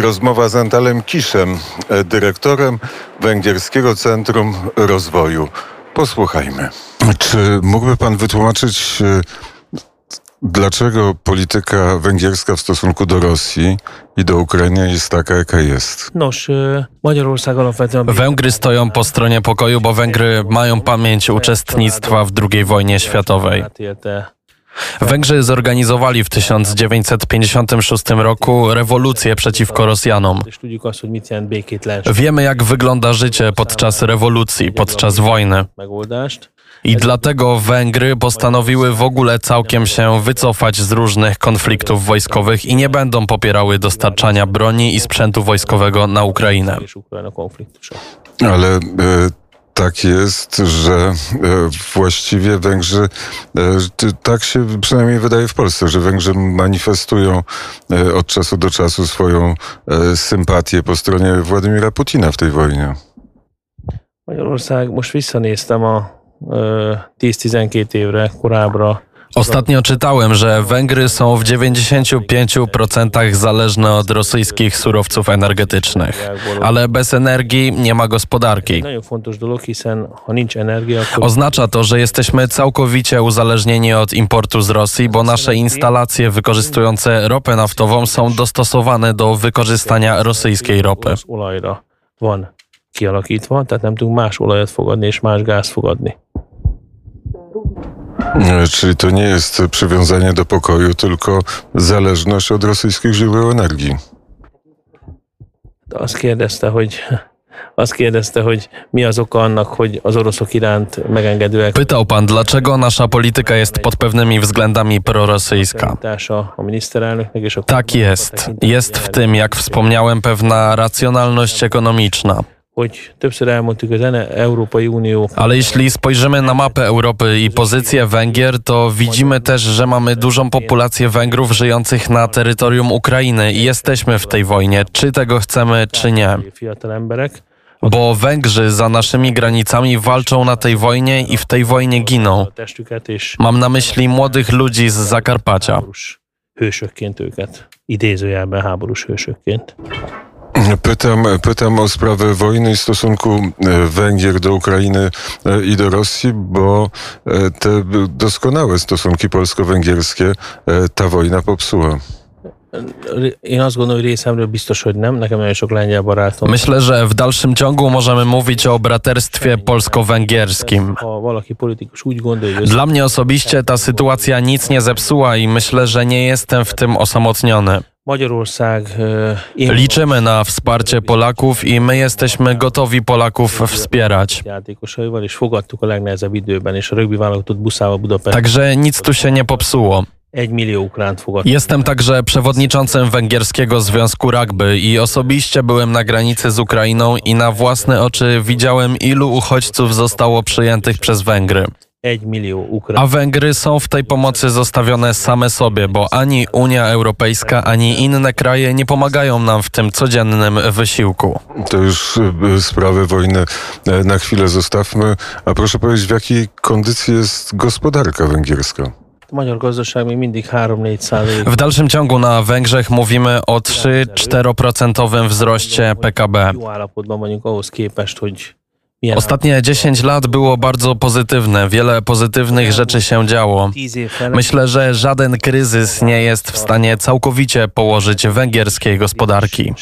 Rozmowa z Antalem Kiszem, e, dyrektorem Węgierskiego Centrum Rozwoju. Posłuchajmy. Czy mógłby pan wytłumaczyć, e, dlaczego polityka węgierska w stosunku do Rosji i do Ukrainy jest taka, jaka jest? Alapvetően... Węgry stoją po stronie pokoju, bo Węgry mają pamięć uczestnictwa w II wojnie światowej. Átélte Węgrzy zorganizowali w 1956 roku rewolucję przeciwko Rosjanom. Wiemy, jak wygląda życie podczas rewolucji, podczas wojny. I dlatego Węgry postanowiły w ogóle całkiem się wycofać z różnych konfliktów wojskowych i nie będą popierały dostarczania broni i sprzętu wojskowego na Ukrainę. Ale e, tak jest, że e, właściwie Węgrzy, e, tak się przynajmniej wydaje w Polsce, że Węgrzy manifestują e, od czasu do czasu swoją sympatię po stronie Władimira Putina w tej wojnie. Magyarország, most visszanéztem a ö, 10-12 évre korábbra. Ostatnio czytałem, że Węgry są w 95% zależne od rosyjskich surowców energetycznych. Ale bez energii nie ma gospodarki. Oznacza to, że jesteśmy całkowicie uzależnieni od importu z Rosji, bo nasze instalacje wykorzystujące ropę naftową są dostosowane do wykorzystania rosyjskiej ropy. kialakítva, tehát nem tudunk más olajat fogadni és más gáz fogadni. E, Czyli to nie jest przywiązanie do pokoju, tylko zależność od rosyjskich źródeł energii. Azt kérdezte, hogy azt kérdezte, hogy mi az oka annak, hogy az oroszok iránt megengedőek Pytał pan, dlaczego nasza polityka jest pod pewnymi względami prorosyjska. Tak jest. Jest w tym, jak wspomniałem, pewna racjonalność ekonomiczna. Hogy többször elmondtuk, az Európai Unió Ale jeśli spojrzymy na mapę Europy i pozycję Węgier, to widzimy też, że mamy dużą populację Węgrów żyjących na terytorium Ukrainy i jesteśmy w tej wojnie, czy tego chcemy, czy nie. Bo Węgrzy za naszymi granicami walczą na tej wojnie i w tej wojnie giną. Mam na myśli młodych ludzi z Zakarpacia. hősökként őket, idézőjelben háborús hősökként. Pytam, pytam o sprawę wojny i stosunku e, Węgier do Ukrainy e, i do Rosji, bo e, te doskonałe stosunki polsko-węgierskie ta wojna popsuła. Barátom. Myślę, że w dalszym ciągu możemy mówić o braterstwie polsko-węgierskim. Dla mnie osobiście ta sytuacja nic nie zepsuła i myślę, że nie jestem w tym osamotniony. Magyarország én Liczymy na wsparcie Polaków i my jesteśmy gotowi Polaków wspierać. Także nic tu się nie popsuło. Jestem także przewodniczącym Węgierskiego Związku Rugby i osobiście byłem na granicy z Ukrainą i na własne oczy widziałem, ilu uchodźców zostało przyjętych przez Węgry. Millió A. Węgry są w tej pomocy zostawione same sobie, bo ani Unia Europejska, ani inne kraje nie pomagają nam w tym codziennym wysiłku. To już e, sprawę wojny e, na chwilę zostawmy. A proszę powiedzieć, w jakiej kondycji jest gospodarka węgierska? A magyar gazdaság még mindig 3-4 százalék. W dalszym ciągu na Węgrzech mówimy o 3-4% wzroście PKB. Ostatnie 10 lat było bardzo pozytywne, wiele pozytywnych rzeczy się działo. 10 év fel Myślę, że żaden kryzys nie jest w stanie całkowicie położyć węgierskiej gospodarki.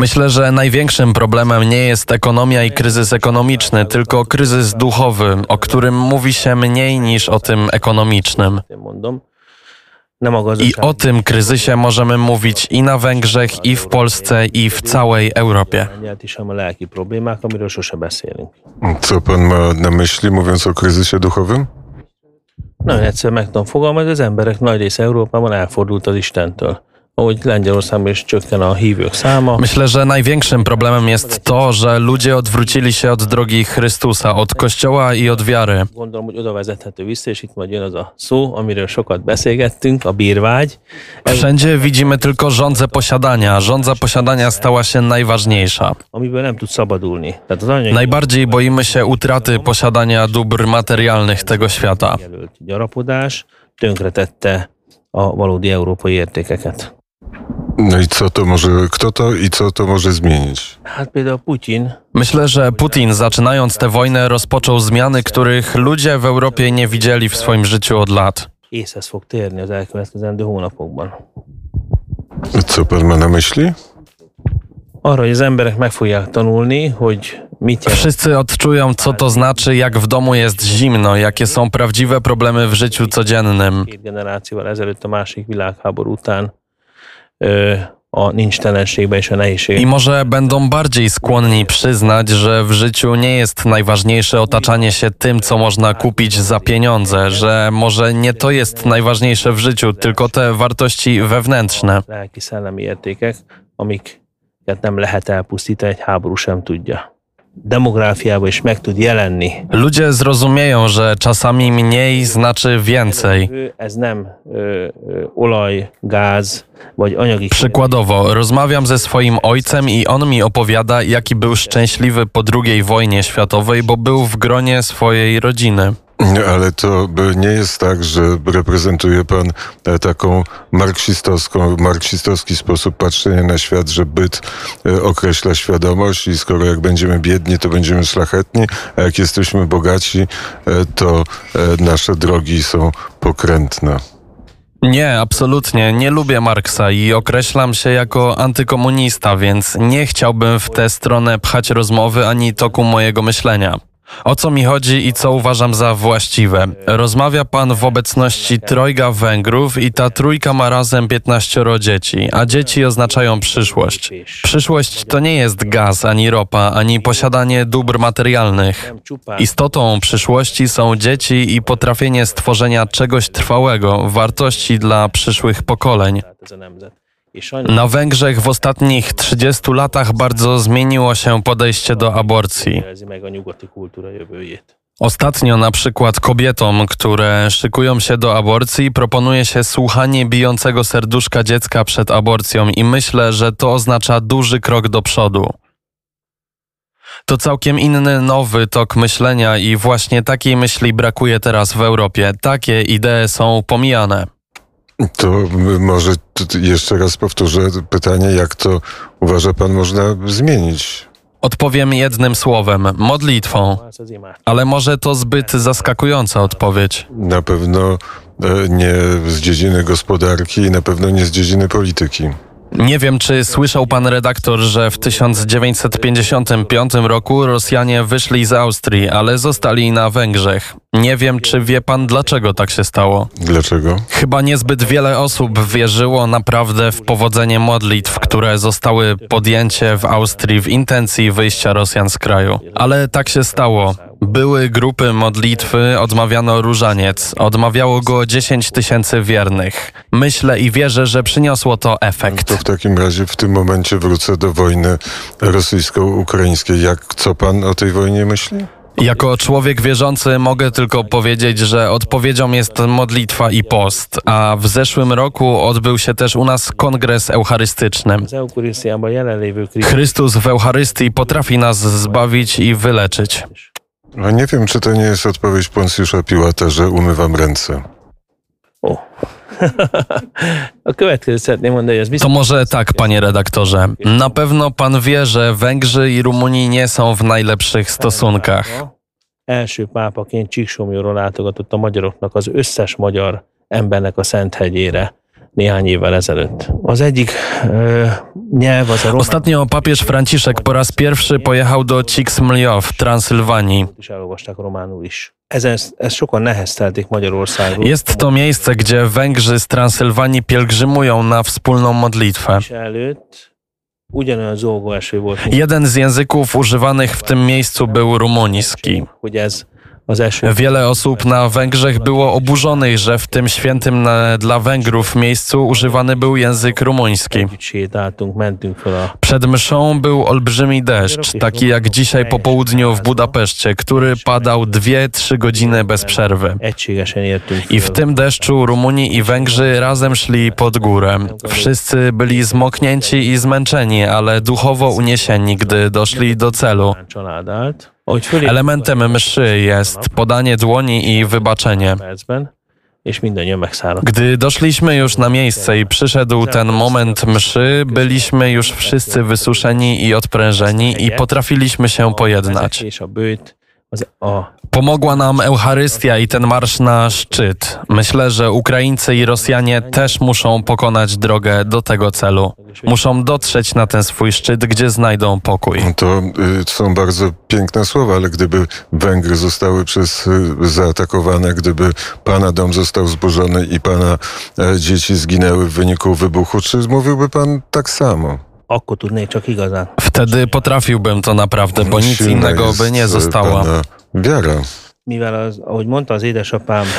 Myślę, że największym problemem nie jest ekonomia i kryzys ekonomiczny, tylko kryzys duchowy, o którym mówi się mniej niż o tym ekonomicznym. Én mondom. Nem a I gazdaság. o tym kryzysie możemy mówić i na Węgrzech, i w Polsce, i w całej Europie. Co pan ma na myśli, mówiąc o kryzysie duchowym? Nagyon egyszer meg tudom fogalmazni, az emberek nagy része Európában elfordult az Istentől. Ahogy Lengyelországban is csökken a hívők száma, Myślę, że największym problemem jest to, że ludzie odwrócili się od drogi Chrystusa, od Kościoła i od wiary. gondolom, hogy oda vezethető vissza, és itt majd jön az a szó, amiről sokat beszélgettünk, a bírvágy. Wszędzie widzimy tylko żądzę posiadania. Żądza posiadania stała się najważniejsza. amiből nem tud szabadulni. Tehát az anyagi Najbardziej boimy się utraty posiadania dóbr materialnych tego świata. gyarapodás, tönkretette a valódi európai értékeket. No i co to może, kto to i co to może zmienić? Myślę, że Putin, zaczynając tę wojnę, rozpoczął zmiany, których ludzie w Europie nie widzieli w swoim życiu od lat. Co pan ma na myśli? Arra, hogy az emberek meg fogják tanulni, hogy mit jelent Wszyscy odczują, co to znaczy, jak w domu jest zimno, jakie są prawdziwe problemy w życiu codziennym. A nincstelenségbe és a I nehézségekbe. może będą bardziej skłonni przyznać, że w życiu nie jest najważniejsze otaczanie się tym, co można kupić za pieniądze, że może nie to jest najważniejsze w życiu, tylko te wartości wewnętrzne. lelki szellemi értékek, amiket nem lehet elpusztítani, egy háború sem tudja. Demográfiában is meg tud jelenni. Ludzie zrozumieją, że czasami mniej znaczy więcej. Ez nem olaj, gáz, Przykładowo, rozmawiam ze swoim ojcem i on mi opowiada, jaki był szczęśliwy po II wojnie światowej, bo był w gronie swojej rodziny. Ale to nie jest tak, że reprezentuje pan e, taką marksistowską, marksistowski sposób patrzenia na świat, że byt e, określa świadomość i skoro jak będziemy biedni, to będziemy szlachetni, a jak jesteśmy bogaci, e, to nasze drogi są pokrętne. Nie, absolutnie. Nie lubię Marksa i określam się jako antykomunista, więc nie chciałbym w tę stronę pchać rozmowy ani toku mojego myślenia. O co mi chodzi i co uważam za właściwe? Rozmawia pan w obecności trojga Węgrów i ta trójka ma razem 15 dzieci, a dzieci oznaczają przyszłość. Przyszłość to nie jest gaz, ani ropa, ani posiadanie dóbr materialnych. Istotą przyszłości są dzieci i potrafienie stworzenia czegoś trwałego, wartości dla przyszłych pokoleń. Na Węgrzech w ostatnich 30 latach bardzo zmieniło się podejście do aborcji. Ostatnio na przykład kobietom, które szykują się do aborcji, proponuje się słuchanie bijącego serduszka dziecka przed aborcją i myślę, że to oznacza duży krok do przodu. To całkiem inny, nowy tok myślenia i właśnie takiej myśli brakuje teraz w Europie. Takie idee są pomijane. To może jeszcze raz powtórzę pytanie, jak to uważa pan można zmienić? Odpowiem jednym słowem modlitwą, ale może to zbyt zaskakująca odpowiedź. Na pewno e, nie z dziedziny gospodarki i na pewno nie z dziedziny polityki. Nie wiem, czy słyszał pan redaktor, że w 1955 roku Rosjanie wyszli z Austrii, ale zostali na Węgrzech. Nie wiem, czy wie pan, dlaczego tak się stało. Dlaczego? Chyba niezbyt wiele osób wierzyło naprawdę w powodzenie modlitw, które zostały podjęcie w Austrii w intencji wyjścia Rosjan z kraju. Ale tak się stało. Były grupy modlitwy, odmawiano różaniec, odmawiało go 10 tysięcy wiernych. Myślę i wierzę, że przyniosło to efekt. To w takim razie w tym momencie wrócę do wojny rosyjsko-ukraińskiej. Jak, co pan o tej wojnie myśli? Jako człowiek wierzący mogę tylko powiedzieć, że odpowiedzią jest modlitwa i post, a w zeszłym roku odbył się też u nas kongres eucharystyczny. Chrystus w Eucharystii potrafi nas zbawić i wyleczyć. A nie wiem, czy to nie jest odpowiedź Poncjusza Piłata, że umywam ręce. Ez To może tak, panie redaktorze. Na pewno pan wie, że Węgrzy i Rumuni nie są w najlepszych stosunkach. első pápaként Csíksomjóról látogatott a magyaroknak az összes magyar embernek a Szenthegyére néhány évvel ezelőtt. Az egyik ö, nyelv az a román Ostatnio papież Franciszek po raz pierwszy pojechał do Csikszmljo w Transylwanii. Jest to miejsce, gdzie Węgrzy z Transylwanii pielgrzymują na wspólną modlitwę. Jeden z języków używanych w tym miejscu był rumuński. Wiele osób na Węgrzech było oburzonych, że w tym świętym dla Węgrów miejscu używany był język rumuński. Przed mszą był olbrzymi deszcz, taki jak dzisiaj po południu w Budapeszcie, który padał 2-3 godziny bez przerwy. I w tym deszczu Rumuni i Węgrzy razem szli pod górę. Wszyscy byli zmoknięci i zmęczeni, ale duchowo uniesieni, gdy doszli do celu. Elementem mszy jest podanie dłoni i wybaczenie. Gdy doszliśmy już na miejsce i przyszedł ten moment mszy, byliśmy już wszyscy wysuszeni i odprężeni i potrafiliśmy się pojednać. Pomogła nam Eucharystia i ten marsz na szczyt. Myślę, że Ukraińcy i Rosjanie też muszą pokonać drogę do tego celu. Muszą dotrzeć na ten swój szczyt, gdzie znajdą pokój. To y, są bardzo piękne słowa, ale gdyby Węgry zostały przez y, zaatakowane, gdyby pana dom został zburzony i pana e, dzieci zginęły w wyniku wybuchu, czy mówiłby pan tak samo? Igazán. Wtedy potrafiłbym to naprawdę, bo nic innego by nie e, zostało. Wiara.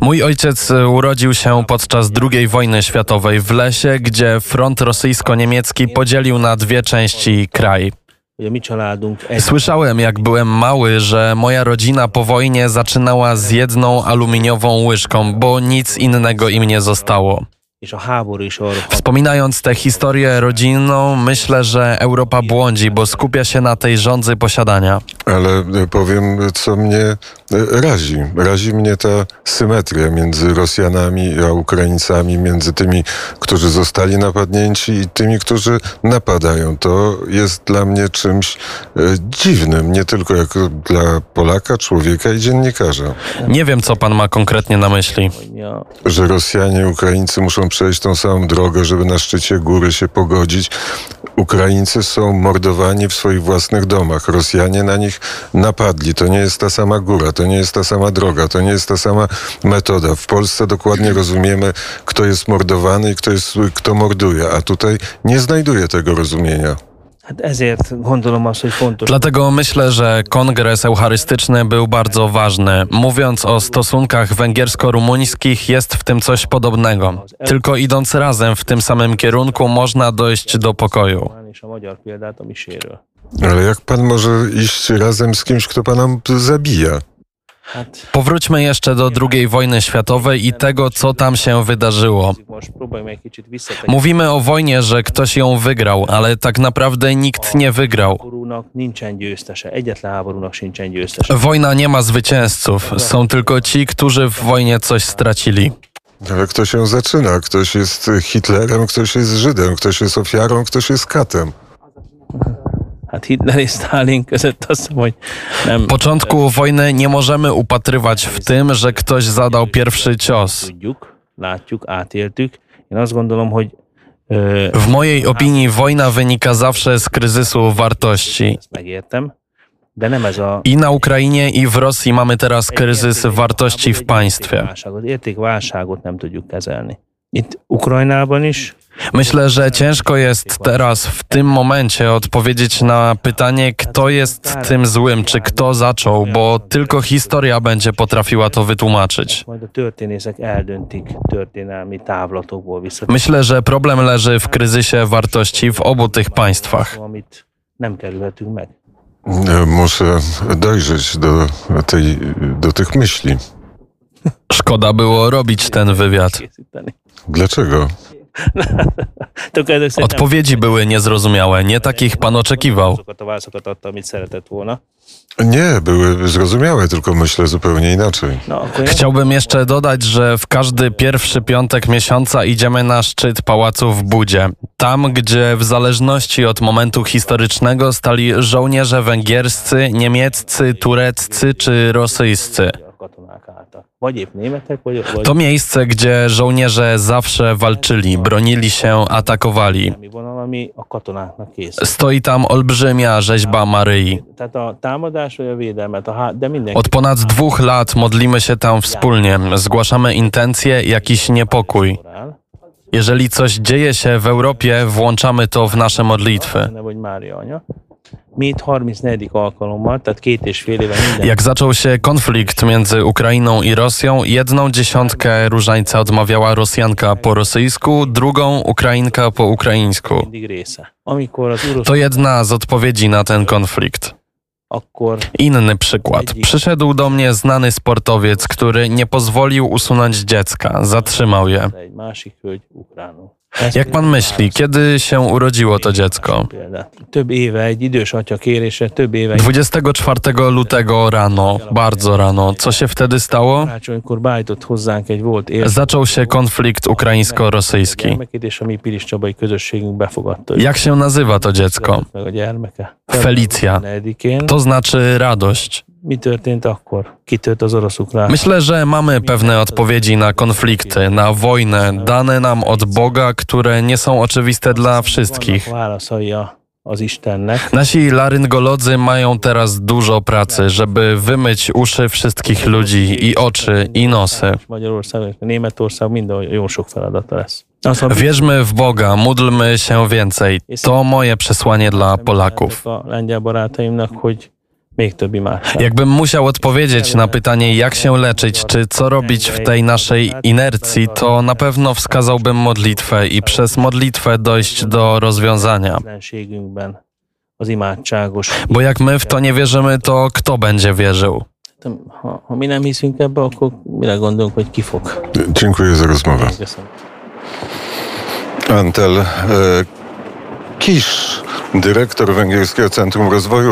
Mój ojciec e, urodził się podczas II wojny światowej w lesie, gdzie front rosyjsko-niemiecki podzielił na dwie części kraj. Słyszałem, jak byłem mały, że moja rodzina po wojnie zaczynała z jedną aluminiową łyżką, bo nic innego im nie zostało. Wspominając tę historię rodzinną, myślę, że Europa błądzi, bo skupia się na tej żądzy posiadania. Ale e, powiem, co mnie e, razi. Razi mnie ta symetria między Rosjanami a Ukraińcami, między tymi, którzy zostali napadnięci i tymi, którzy napadają. To jest dla mnie czymś e, dziwnym, nie tylko jako dla Polaka, człowieka i dziennikarza. Nie wiem, co pan ma konkretnie na myśli. Że Rosjanie i Ukraińcy muszą przejść tą samą drogę, żeby na szczycie góry się pogodzić. Ukraińcy są mordowani w swoich własnych domach. Rosjanie na nich napadli. To nie jest ta sama góra, to nie jest ta sama droga, to nie jest ta sama metoda. W Polsce dokładnie rozumiemy, kto jest mordowany i kto, jest, kto morduje, a tutaj nie znajduję tego rozumienia. Hát ezért gondolom azt, hogy fontos. Dlatego myślę, że kongres eucharystyczny był bardzo ważny. Mówiąc o stosunkach węgiersko-rumuńskich, jest w tym coś podobnego. Tylko idąc razem w tym samym kierunku, można dojść do pokoju. Ale jak pan może iść razem z kimś, kto pana zabija? Powróćmy jeszcze do II wojny światowej i tego, co tam się wydarzyło. Mówimy o wojnie, że ktoś ją wygrał, ale tak naprawdę nikt nie wygrał. Wojna nie ma zwycięzców, są tylko ci, którzy w wojnie coś stracili. Ale kto się zaczyna? Ktoś jest Hitlerem, ktoś jest Żydem, ktoś jest ofiarą, ktoś jest katem. Hát Hitler és Stalin között azt hogy nem Początku wojny nie możemy upatrywać w tym, że ktoś zadał pierwszy cios. tudjuk, látjuk, átéltük. Én azt gondolom, hogy W mojej opinii wojna wynika zawsze z kryzysu wartości. I na Ukrainie, i w Rosji mamy teraz kryzys wartości w państwie. Értékválságot, értékválságot nem tudjuk kezelni. Itt Ukrajnában is, Myślę, że ciężko jest teraz, w tym momencie, odpowiedzieć na pytanie, kto jest tym złym, czy kto zaczął, bo tylko historia będzie potrafiła to wytłumaczyć. Myślę, że problem leży w kryzysie wartości w obu tych państwach. Meg. Muszę dojrzeć do, tej, do tych myśli. Szkoda było robić ten wywiad. Dlaczego? Odpowiedzi były niezrozumiałe, nie takich pan oczekiwał. Nie, były zrozumiałe, tylko myślę zupełnie inaczej. No, Chciałbym jeszcze dodać, że w każdy pierwszy piątek miesiąca idziemy na szczyt pałacu w Budzie. Tam, gdzie w zależności od momentu historycznego stali żołnierze węgierscy, niemieccy, tureccy czy rosyjscy. Katonák álltak. Vagy épp németek, vagy, vagy To miejsce, gdzie żołnierze zawsze walczyli, bronili się, atakowali. Stoi tam olbrzymia rzeźba Maryi. Od ponad dwóch lat modlimy się tam wspólnie, zgłaszamy intencje, jakiś niepokój. Jeżeli coś dzieje się w Europie, włączamy to w nasze modlitwy. Mi itt 34. alkalommal, tehát két és fél éve minden Jak zaczął się konflikt między Ukrainą i Rosją, jedną dziesiątkę różańca odmawiała Rosjanka po rosyjsku, drugą Ukrainka po ukraińsku. To jedna z odpowiedzi na ten konflikt. Inny przykład. Przyszedł do mnie znany sportowiec, który nie pozwolił usunąć dziecka, zatrzymał je. Jak pan myśli, kiedy się urodziło to dziecko? Példát. Több éve egy idős atya kérésre, több éve egy 24 lutego rano, bardzo rano. Co się wtedy stało? Zaczął się konflikt ukraińsko-rosyjski. Jak się nazywa to dziecko? Meg a gyermeke. Felicia. 4-én. To znaczy radość. Mi történt akkor? Kitört az orosz ukrán? Myślę, że mamy pewne odpowiedzi na konflikty, na wojnę, dane nam od Boga, które nie są oczywiste dla wszystkich. Nasi laryngolodzy mają teraz dużo pracy, żeby wymyć uszy wszystkich ludzi i oczy i nosy. Wierzmy w Boga, módlmy się więcej. To moje przesłanie dla Polaków. Jakbym musiał odpowiedzieć na pytanie, jak się leczyć, czy co robić w tej naszej inercji, to na pewno wskazałbym modlitwę i przez modlitwę dojść do rozwiązania. Bo jak my w to nie wierzymy, to kto będzie wierzył? Dziękuję za rozmowę. Antel e, Kisz, dyrektor Węgierskiego Centrum Rozwoju.